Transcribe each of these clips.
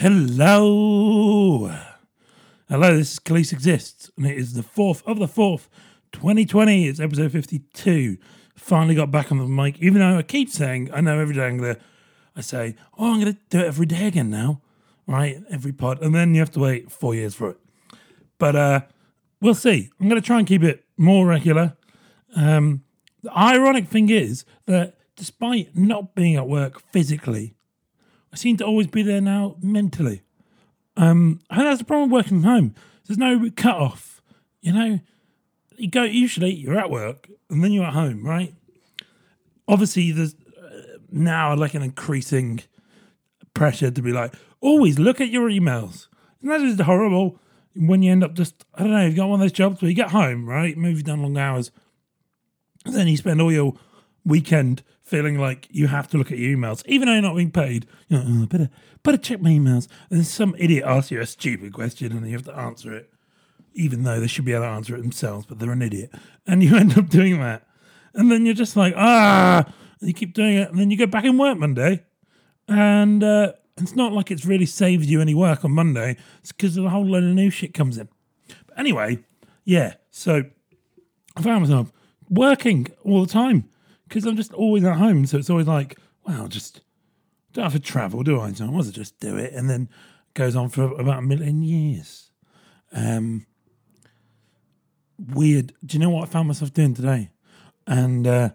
Hello. Hello, this is Khalees Exists, and it is the 4th of the 4th, 2020. It's episode 52. Finally got back on the mic, even though I keep saying, I know every day I'm going to, I say, oh, I'm going to do it every day again now, right? Every pod. And then you have to wait four years for it. But uh we'll see. I'm going to try and keep it more regular. Um, the ironic thing is that despite not being at work physically, I seem to always be there now mentally. Um, think that's the problem working from home. There's no cut off. You know, you go. Usually, you're at work and then you're at home, right? Obviously, there's uh, now like an increasing pressure to be like, always look at your emails. And that is horrible when you end up just, I don't know, you've got one of those jobs where you get home, right? Maybe you've done long hours. Then you spend all your weekend feeling like you have to look at your emails, even though you're not being paid. You oh, better, better check my emails. And then some idiot asks you a stupid question and you have to answer it, even though they should be able to answer it themselves, but they're an idiot. And you end up doing that. And then you're just like, ah, and you keep doing it. And then you go back in work Monday. And uh, it's not like it's really saved you any work on Monday. It's because a whole load of new shit comes in. But anyway, yeah. So I found myself working all the time because I'm just always at home. So it's always like, wow, just don't have to travel, do I? So I was just do it, and then goes on for about a million years. Um, weird. Do you know what I found myself doing today? And uh,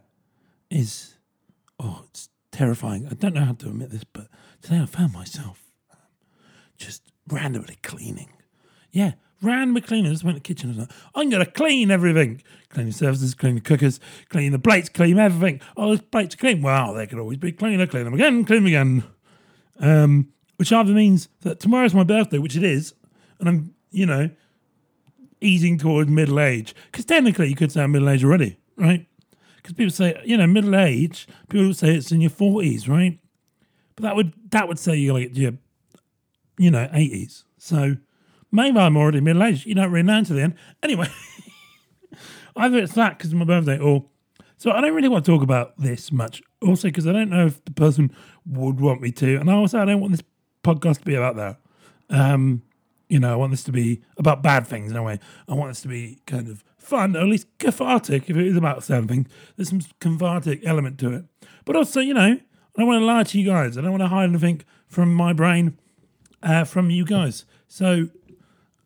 is oh, it's terrifying. I don't know how to admit this, but today I found myself um, just randomly cleaning. Yeah, cleaning. I just went to the kitchen. I was like, I'm going to clean everything. Clean the surfaces, clean the cookers, clean the plates, clean everything. Oh, those plates are clean. Well, they could always be cleaner. Clean them again, clean them again. Um, which either means that tomorrow's my birthday, which it is, and I'm, you know, easing towards middle age. Because technically, you could say I'm middle age already, right? Because people say, you know, middle age. People say it's in your forties, right? But that would that would say you're like your, you know, eighties. So maybe I'm already middle aged. You don't really know until the end. Anyway, either it's that because it's my birthday, or so I don't really want to talk about this much. Also, because I don't know if the person would want me to, and I also I don't want this podcast to be about that. Um, you know, I want this to be about bad things in a way. I want this to be kind of fun, or at least cathartic. If it is about something, there's some cathartic element to it. But also, you know, I don't want to lie to you guys. I don't want to hide anything from my brain, uh, from you guys. So,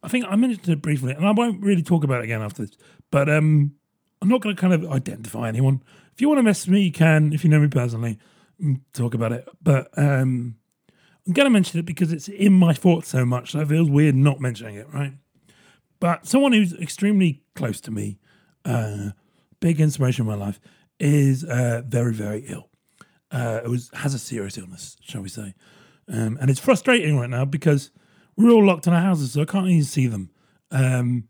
I think I mentioned it briefly, and I won't really talk about it again after this. But um, I'm not going to kind of identify anyone. If you want to message me, you can. If you know me personally, mm, talk about it. But um, I'm going to mention it because it's in my thoughts so much that it feels weird not mentioning it, right? But someone who's extremely close to me, uh, big inspiration in my life, is uh, very, very ill. Uh, it was has a serious illness, shall we say? Um, and it's frustrating right now because we're all locked in our houses, so I can't even see them. Um,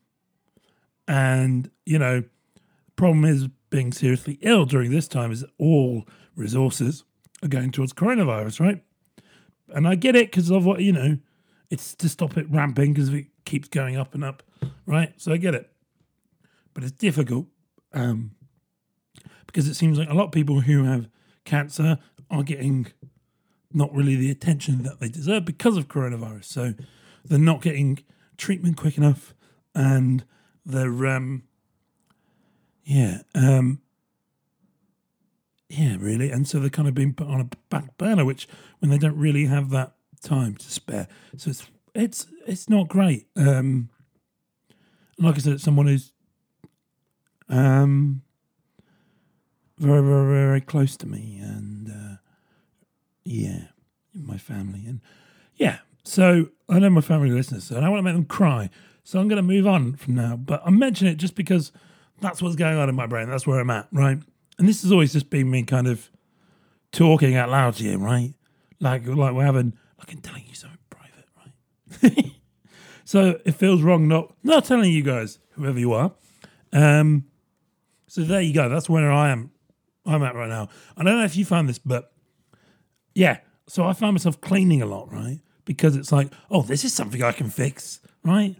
and you know, the problem is being seriously ill during this time is all resources are going towards coronavirus, right? And I get it because of what you know, it's to stop it ramping because it keeps going up and up, right? So I get it, but it's difficult um, because it seems like a lot of people who have cancer are getting not really the attention that they deserve because of coronavirus. So they're not getting treatment quick enough, and they're um, yeah, um, yeah, really, and so they're kind of being put on a back burner, which when they don't really have that time to spare. So it's it's it's not great. Um, like I said, someone who's um very very very close to me, and uh, yeah, my family, and yeah. So I know my family listens, so I want to make them cry. So I'm going to move on from now. But I mention it just because that's what's going on in my brain. That's where I'm at, right? And this has always just been me kind of talking out loud to you, right? Like like we're having like I'm telling you something private, right? so it feels wrong not not telling you guys, whoever you are. Um so there you go. That's where I am I'm at right now. I don't know if you found this, but yeah. So I find myself cleaning a lot, right? Because it's like, oh, this is something I can fix, right?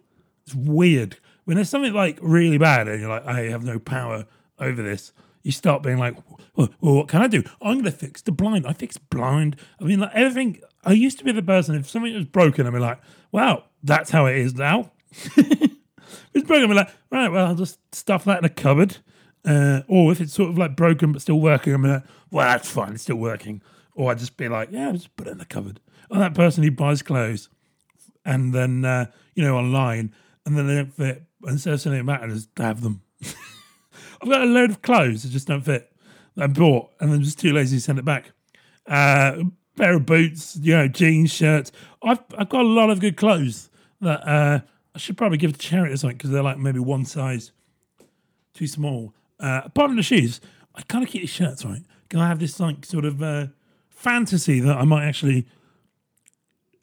It's weird. When there's something like really bad and you're like, I have no power over this, you start being like, well, what can I do? I'm going to fix the blind. I fix blind. I mean, like everything, I used to be the person if something was broken, I'd be like, "Wow, that's how it is now." it's broken, I'd be like, "Right, well, I'll just stuff that in a cupboard." Uh, or if it's sort of like broken but still working, I'm like, "Well, that's fine, it's still working." Or I'd just be like, "Yeah, I'll just put it in the cupboard." I'm that person who buys clothes and then uh, you know online, and then they don't fit, and so something matters to have them. I've got a load of clothes that just don't fit that I bought, and I'm just too lazy to send it back. Uh, pair of boots, you know, jeans, shirts. I've I've got a lot of good clothes that uh, I should probably give to charity or something because they're like maybe one size too small. Uh, apart from the shoes, I kind of keep the shirts right Can I have this like sort of uh, fantasy that I might actually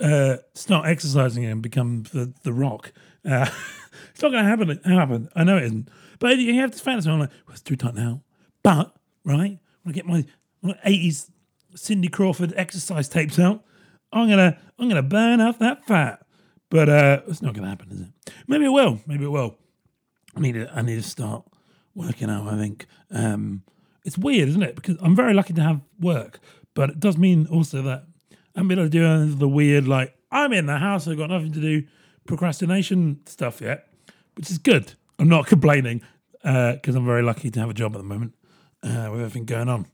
uh, start exercising and become the the Rock. Uh, it's not going to happen. It happen. I know it isn't. But you have this fantasy. I'm like, well, it's too tight now. But right when I get my eighties Cindy Crawford exercise tapes out, I'm gonna I'm gonna burn off that fat. But uh, it's not gonna happen, is it? Maybe it will. Maybe it will. I need to I need to start working out. I think um, it's weird, isn't it? Because I'm very lucky to have work, but it does mean also that I'm able to do the weird like I'm in the house. I've got nothing to do procrastination stuff yet, which is good. I'm not complaining because uh, I'm very lucky to have a job at the moment uh, with everything going on.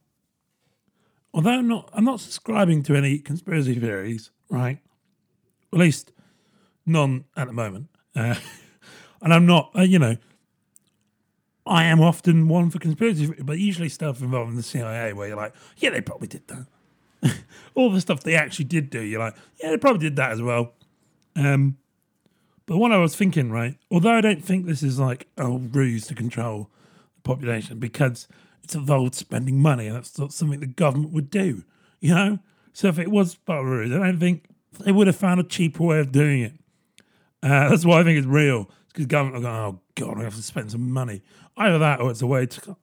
Although I'm not, I'm not subscribing to any conspiracy theories, right? At least none at the moment. Uh, and I'm not, uh, you know, I am often one for conspiracy, but usually stuff involving the CIA where you're like, yeah, they probably did that. All the stuff they actually did do, you're like, yeah, they probably did that as well. Um, but what I was thinking, right, although I don't think this is like a ruse to control the population because it's involved spending money and that's not something the government would do, you know? So if it was part of a ruse, I don't think they would have found a cheaper way of doing it. Uh, that's why I think it's real. It's because government are going, oh God, I have to spend some money. Either that or it's a way to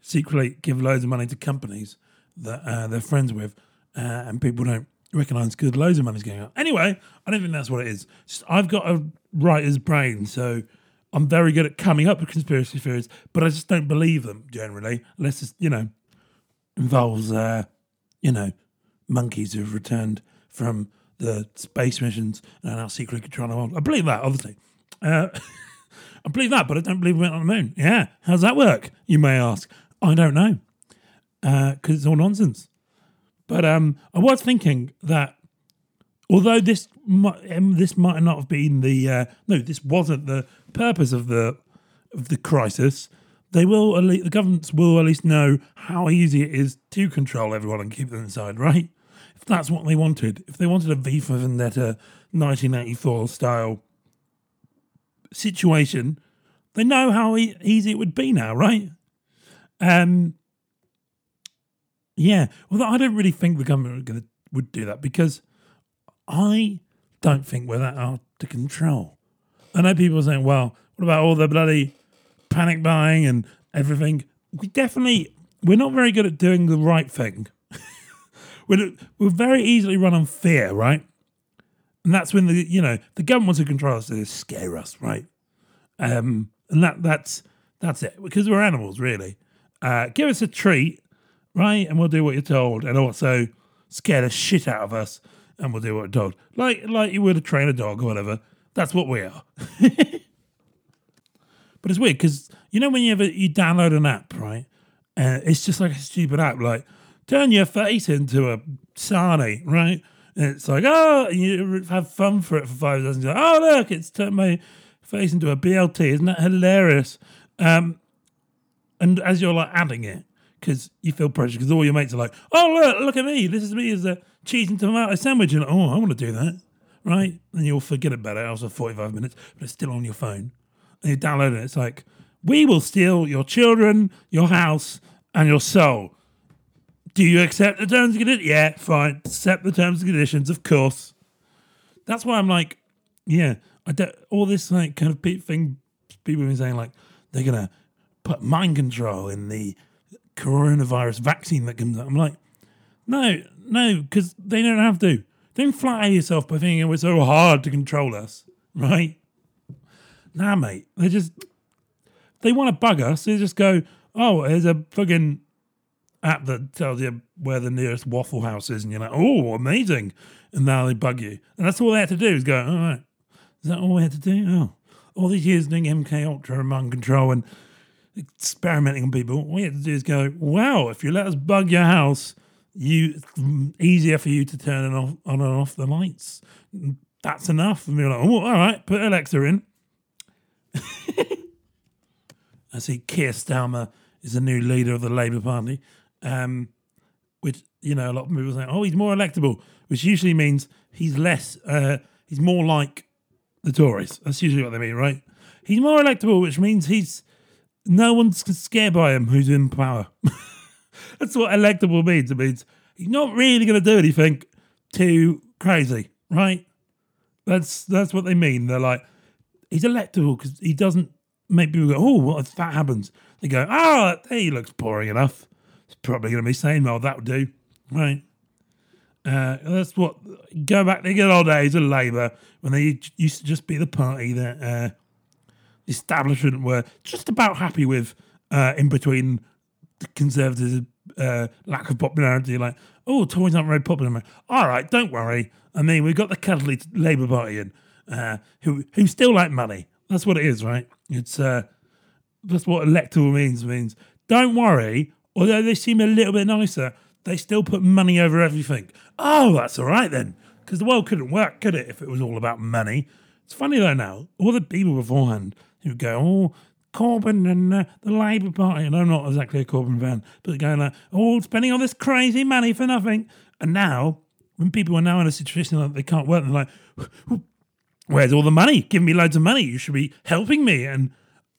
secretly give loads of money to companies that uh, they're friends with uh, and people don't recognise because loads of money's going up. Anyway, I don't think that's what it is. Just, I've got a writer's brain, so I'm very good at coming up with conspiracy theories, but I just don't believe them generally, unless it's, you know, involves, uh, you know, monkeys who've returned from the space missions and are now secretly controlling the world. I believe that, obviously. Uh, I believe that, but I don't believe we went on the moon. Yeah, how's that work? You may ask. I don't know, because uh, it's all nonsense. But um, I was thinking that although this might, um, this might not have been the uh, no, this wasn't the purpose of the of the crisis. They will at least, the governments will at least know how easy it is to control everyone and keep them inside, right? If that's what they wanted, if they wanted a V for Vendetta 1984 style situation, they know how e- easy it would be now, right? Um, yeah, well, I don't really think the government gonna, would do that because I don't think we're that hard to control. I know people are saying, well, what about all the bloody panic buying and everything? We definitely, we're not very good at doing the right thing. we're, we're very easily run on fear, right? And that's when the, you know, the government wants to control us, they scare us, right? Um, and that that's that's it because we're animals, really. Uh, give us a treat right? And we'll do what you're told, and also scare the shit out of us, and we'll do what we're told, like like you would a train a dog or whatever. That's what we are. but it's weird because you know when you ever you download an app, right? And it's just like a stupid app, like turn your face into a sarnie, right? And it's like, oh, you have fun for it for five seconds. Like, oh, look, it's turned my face into a BLT. Isn't that hilarious? Um, and as you're like adding it, because you feel pressure because all your mates are like, oh, look, look at me. This is me as a cheese and tomato sandwich. And oh, I want to do that. Right? And you'll forget about it after 45 minutes, but it's still on your phone. And you download it. It's like, we will steal your children, your house, and your soul. Do you accept the terms and conditions? Yeah, fine. Accept the terms and conditions, of course. That's why I'm like, yeah, I don't, all this like kind of thing people have been saying, like, they're to put mind control in the coronavirus vaccine that comes out. I'm like, no, no, because they don't have to. Don't flatter yourself by thinking oh, it was so hard to control us, right? Nah, mate. They just they want to bug us. They just go, oh, there's a fucking app that tells you where the nearest Waffle House is, and you're like, oh, amazing. And now they bug you. And that's all they had to do is go, all right, is that all we had to do? Oh, all these years doing MK Ultra and mind control and experimenting on people, all we had to do is go, wow, if you let us bug your house, you easier for you to turn off, on and off the lights. That's enough. And we are like, oh, all right, put Alexa in. I see Keir Starmer is the new leader of the Labour Party, um, which, you know, a lot of people say, oh, he's more electable, which usually means he's less, uh, he's more like the Tories. That's usually what they mean, right? He's more electable, which means he's, no one's scared by him who's in power. That's what electable means. It means he's not really going to do anything too crazy, right? That's that's what they mean. They're like, he's electable because he doesn't make people go, oh, what if that happens? They go, oh, he looks boring enough. It's probably going to be saying, well, that would do, right? Uh, that's what go back to the good old days of Labour when they used to just be the party that uh, establishment were just about happy with. Uh, in between the Conservatives' uh, lack of popularity, like, oh, Tories aren't very popular. All right, don't worry. I mean, we've got the cuddly Labour Party in, uh, who who still like money. That's what it is, right? It's uh, that's what electoral means. Means don't worry. Although they seem a little bit nicer, they still put money over everything. Oh, that's all right then, because the world couldn't work, could it, if it was all about money? It's funny though now. All the people beforehand who go, oh, Corbyn and uh, the Labour Party, and I'm not exactly a Corbyn fan, but going like, oh, spending all this crazy money for nothing. And now, when people are now in a situation that they can't work, they're like, where's all the money? Give me loads of money. You should be helping me. And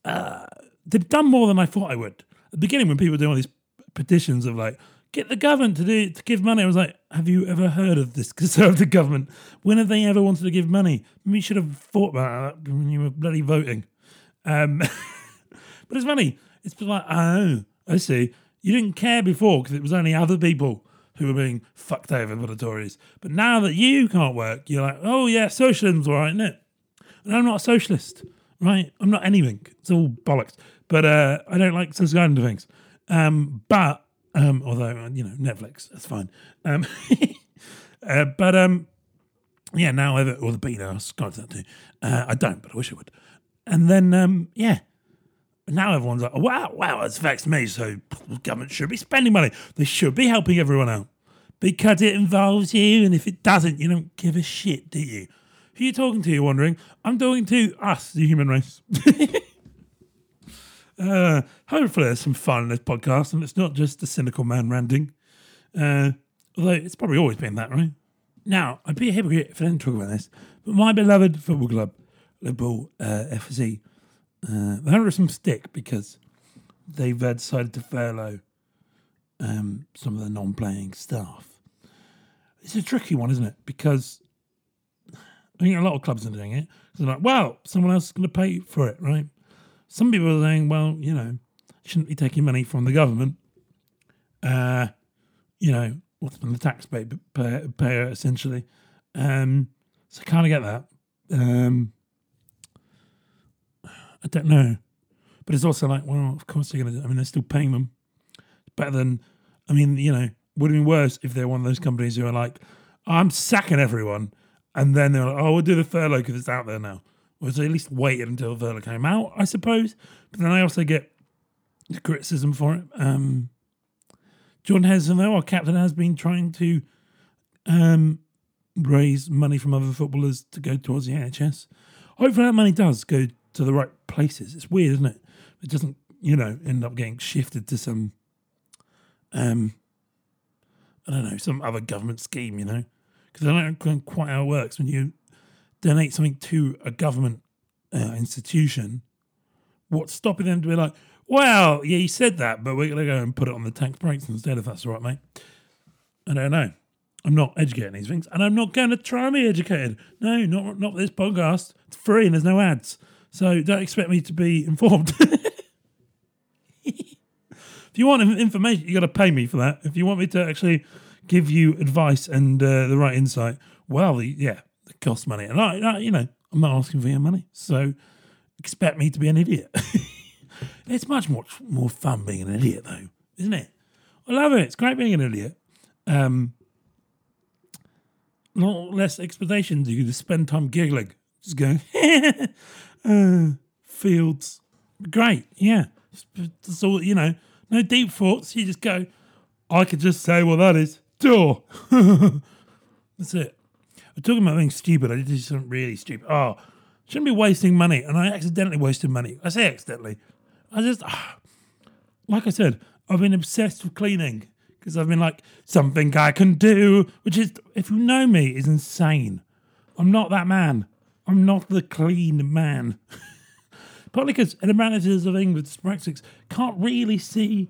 uh, they've done more than I thought I would. At the beginning, when people doing all these petitions of like, get the government to do to give money, I was like, have you ever heard of this conservative government? When have they ever wanted to give money? You should have thought about that when you were bloody voting. Um, but it's funny. It's like, oh, I see. You didn't care before because it was only other people who were being fucked over by the Tories. But now that you can't work, you're like, oh yeah, socialism's all right, isn't it? And I'm not a socialist, right? I'm not anything. It's all bollocks. But uh, I don't like kind of things. Um, but um, although uh, you know Netflix, that's fine. Um, uh, but um, yeah, now I've or the beta, I subscribe to that too. Uh, I don't, but I wish I would. And then um, yeah, now everyone's like, wow, wow, it's vexed me. So the government should be spending money. They should be helping everyone out because it involves you. And if it doesn't, you don't give a shit, do you? Who are you talking to? You're wondering. I'm talking to us, the human race. uh, hopefully, there's some fun in this podcast, and it's not just a cynical man ranting. Uh, although it's probably always been that, right? Now, I'd be a hypocrite if I didn't talk about this, but my beloved football club, Liverpool uh, FC, uh, they're under some stick because they've uh, decided to furlough um, some of the non-playing staff. It's a tricky one, isn't it? Because I think a lot of clubs are doing it. They're like, well, someone else is going to pay for it, right? Some people are saying, well, you know, shouldn't be taking money from the government. Uh, you know, what's from the taxpayer payer, essentially. Um, so I kind of get that. Um, I don't know. But it's also like, well, of course they're going to, I mean, they're still paying them. Better than, I mean, you know, would have been worse if they're one of those companies who are like, I'm sacking everyone. And then they're like, oh, we'll do the furlough because it's out there now. Or at least waited until the furlough came out, I suppose. But then I also get criticism for it. Um, Jordan Henderson, though, our captain, has been trying to um, raise money from other footballers to go towards the NHS. Hopefully, that money does go to the right places. It's weird, isn't it? It doesn't, you know, end up getting shifted to some, um, I don't know, some other government scheme, you know, because I don't know quite how it works when you donate something to a government uh, institution. What's stopping them to be like, well, yeah, you said that, but we're going to go and put it on the tax breaks instead, if that's all right, mate. I don't know. I'm not educating these things, and I'm not going to try and be educated. No, not not this podcast. It's free and there's no ads. So don't expect me to be informed. if you want information, you got to pay me for that. If you want me to actually give you advice and uh, the right insight, well, yeah, it costs money. And I, I, you know, I'm not asking for your money, so expect me to be an idiot. it's much more more fun being an idiot, though, isn't it? I love it. It's great being an idiot. Um, not less expectations. You can just spend time giggling, just going, uh, fields. Great, yeah. All, you know, no deep thoughts. You just go, I could just say, well, that is door. That's it. I'm talking about being stupid. I did something really stupid. Oh, shouldn't be wasting money. And I accidentally wasted money. I say accidentally. I just, like I said, I've been obsessed with cleaning because I've been like, something I can do, which is, if you know me, is insane. I'm not that man. I'm not the clean man. Partly because the managers of England's Brexit can't really see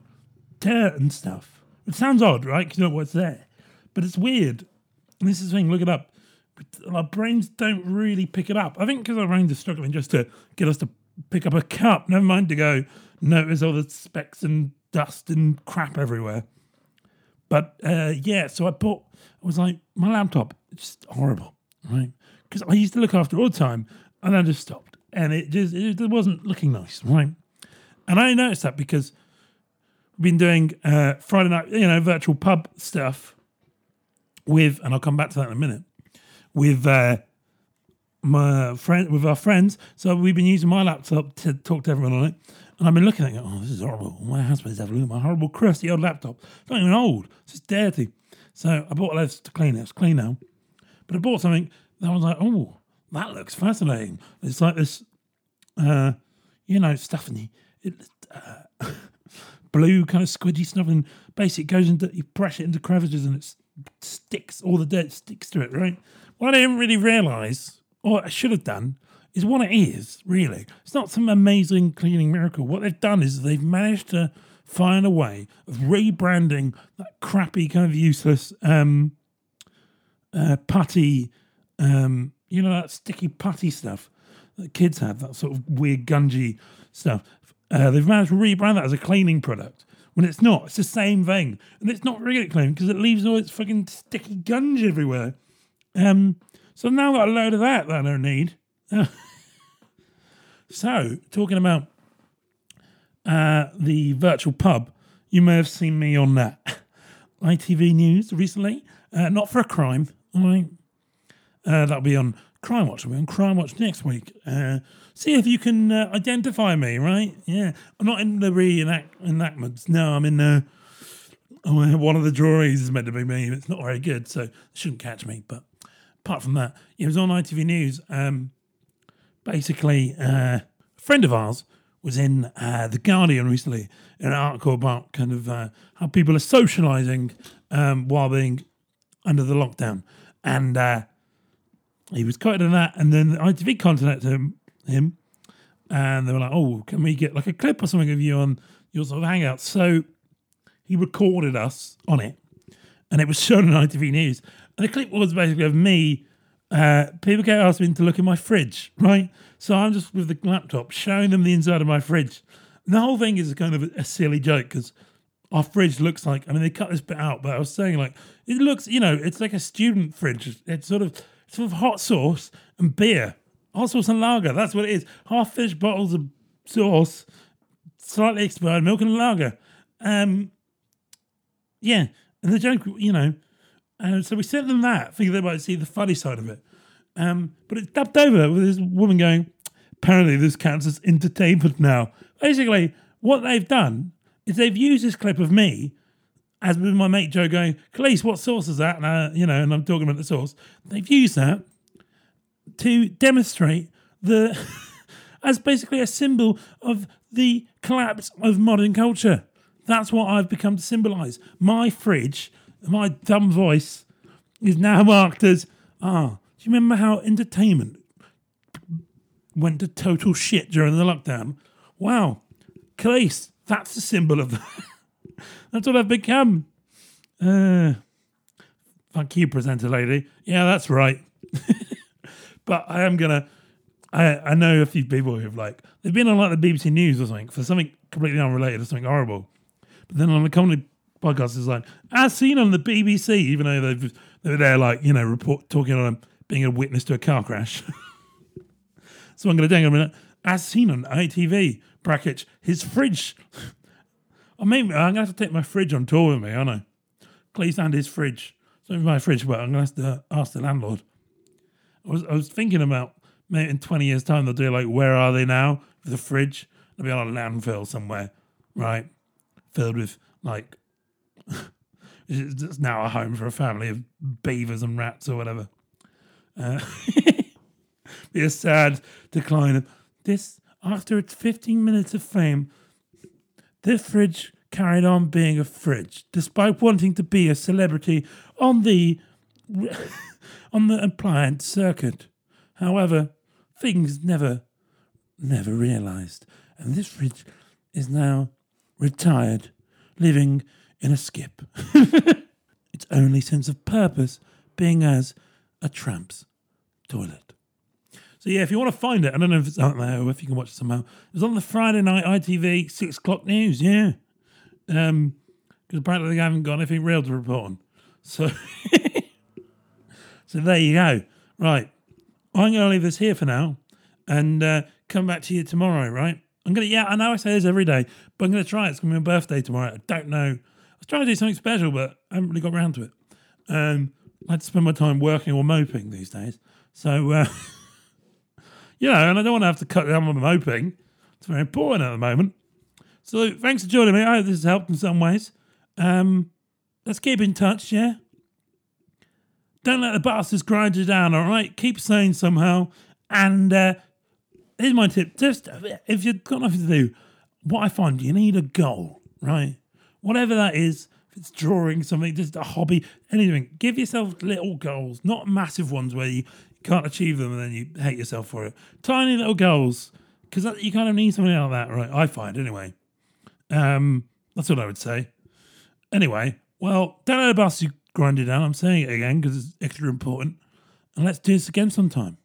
dirt and stuff. It sounds odd, right? Because you know what's there. But it's weird. And this is the thing, look it up. Our brains don't really pick it up. I think because our brains are struggling just to get us to pick up a cup, never mind to go notice all the specks and dust and crap everywhere. But uh, yeah, so I bought, I was like, my laptop, it's just horrible, right? Because I used to look after all the time and I just stopped and it just it wasn't looking nice, right? And I noticed that because we've been doing uh, Friday night, you know, virtual pub stuff with, and I'll come back to that in a minute, with uh, my friend, with our friends. So we've been using my laptop to talk to everyone on it. And I've been looking at it, oh, this is horrible. My husband's having my horrible, crusty old laptop. It's not even old, it's just dirty. So I bought loads to clean it. It's clean now. But I bought something I was like, oh, that looks fascinating. It's like this, uh, you know, stuff in the it, uh, blue kind of squidgy stuff, and basically goes into you press it into crevices and it sticks all the dirt sticks to it. Right. What I didn't really realise, or I should have done, is what it is. Really, it's not some amazing cleaning miracle. What they've done is they've managed to find a way of rebranding that crappy kind of useless um, uh, putty um, you know that sticky putty stuff that kids have, that sort of weird gungy stuff. Uh, they've managed to rebrand that as a cleaning product when it's not. It's the same thing, and it's not really cleaning because it leaves all its fucking sticky gunge everywhere. Um, so now I've got a load of that that I don't need. so talking about uh, the virtual pub, you may have seen me on that ITV News recently. Uh, not for a crime, all right. Uh, that'll be on Crime Watch. We'll be on Crime Watch next week. Uh, see if you can uh, identify me, right? Yeah. I'm not in the reenactments. No, I'm in the. Oh, one of the drawings is meant to be me. It's not very good, so it shouldn't catch me. But apart from that, it was on ITV News. Um, basically, uh, a friend of ours was in uh, The Guardian recently in an article about kind of uh, how people are socialising um, while being under the lockdown. And uh, he was quoted in that, and then ITV contacted him, him, and they were like, "Oh, can we get like a clip or something of you on your sort of hangout?" So he recorded us on it, and it was shown on ITV News. And the clip was basically of me. Uh, people get asked me to look in my fridge, right? So I'm just with the laptop showing them the inside of my fridge. And the whole thing is kind of a silly joke because our fridge looks like. I mean, they cut this bit out, but I was saying like it looks, you know, it's like a student fridge. It's sort of of hot sauce and beer. Hot sauce and lager. That's what it is. Half fish bottles of sauce, slightly expired milk and lager. Um, yeah, and the joke, you know, uh, so we sent them that, thinking they might see the funny side of it. Um, but it's dubbed over with this woman going, apparently this as entertainment now. Basically, what they've done is they've used this clip of me as with my mate Joe going, Khalees, what sauce is that? And, uh, you know, and I'm talking about the sauce. They've used that to demonstrate the, as basically a symbol of the collapse of modern culture. That's what I've become to symbolise. My fridge, my dumb voice, is now marked as, ah, do you remember how entertainment went to total shit during the lockdown? Wow, Khalees, that's the symbol of. That's what I've become. Uh, thank you, presenter lady. Yeah, that's right. but I am gonna. I I know a few people who've like they've been on like the BBC News or something for something completely unrelated or something horrible. But then on the comedy podcast, it's like as seen on the BBC, even though they've they were there like you know report talking on being a witness to a car crash. so I'm going to take a minute. As seen on ITV brackets, his fridge I mean, I'm gonna have to take my fridge on tour with me, aren't I? Please and his fridge. So my fridge, but I'm gonna have to ask the landlord. I was I was thinking about maybe in 20 years' time they'll do like where are they now the fridge? They'll be on a landfill somewhere, right? Filled with like it's now a home for a family of beavers and rats or whatever. Uh, be a sad decline of this after its 15 minutes of fame. This fridge carried on being a fridge, despite wanting to be a celebrity on the on the appliance circuit. However, things never never realised, and this fridge is now retired, living in a skip. its only sense of purpose being as a tramp's toilet. So yeah, if you want to find it, I don't know if it's out there or if you can watch it somehow. It was on the Friday night ITV six o'clock news. Yeah, um, because apparently they haven't got anything real to report on. So, so there you go. Right, I'm going to leave this here for now, and uh, come back to you tomorrow. Right, I'm gonna. Yeah, I know I say this every day, but I'm gonna try. It's gonna be my birthday tomorrow. I don't know. I was trying to do something special, but I haven't really got around to it. Um, I like to spend my time working or moping these days. So. Uh, you know, and I don't want to have to cut down on the moping. It's very important at the moment. So thanks for joining me. I hope this has helped in some ways. Um, let's keep in touch, yeah? Don't let the bastards grind you down, all right? Keep saying somehow. And uh, here's my tip. Just if you've got nothing to do, what I find, you need a goal, right? Whatever that is, if it's drawing something, just a hobby, anything, give yourself little goals, not massive ones where you can't achieve them and then you hate yourself for it. Tiny little goals, because you kind of need something like that, right? I find, anyway. Um, that's what I would say. Anyway, well, don't let the bus you grinded down. I'm saying it again because it's extra important. And let's do this again sometime.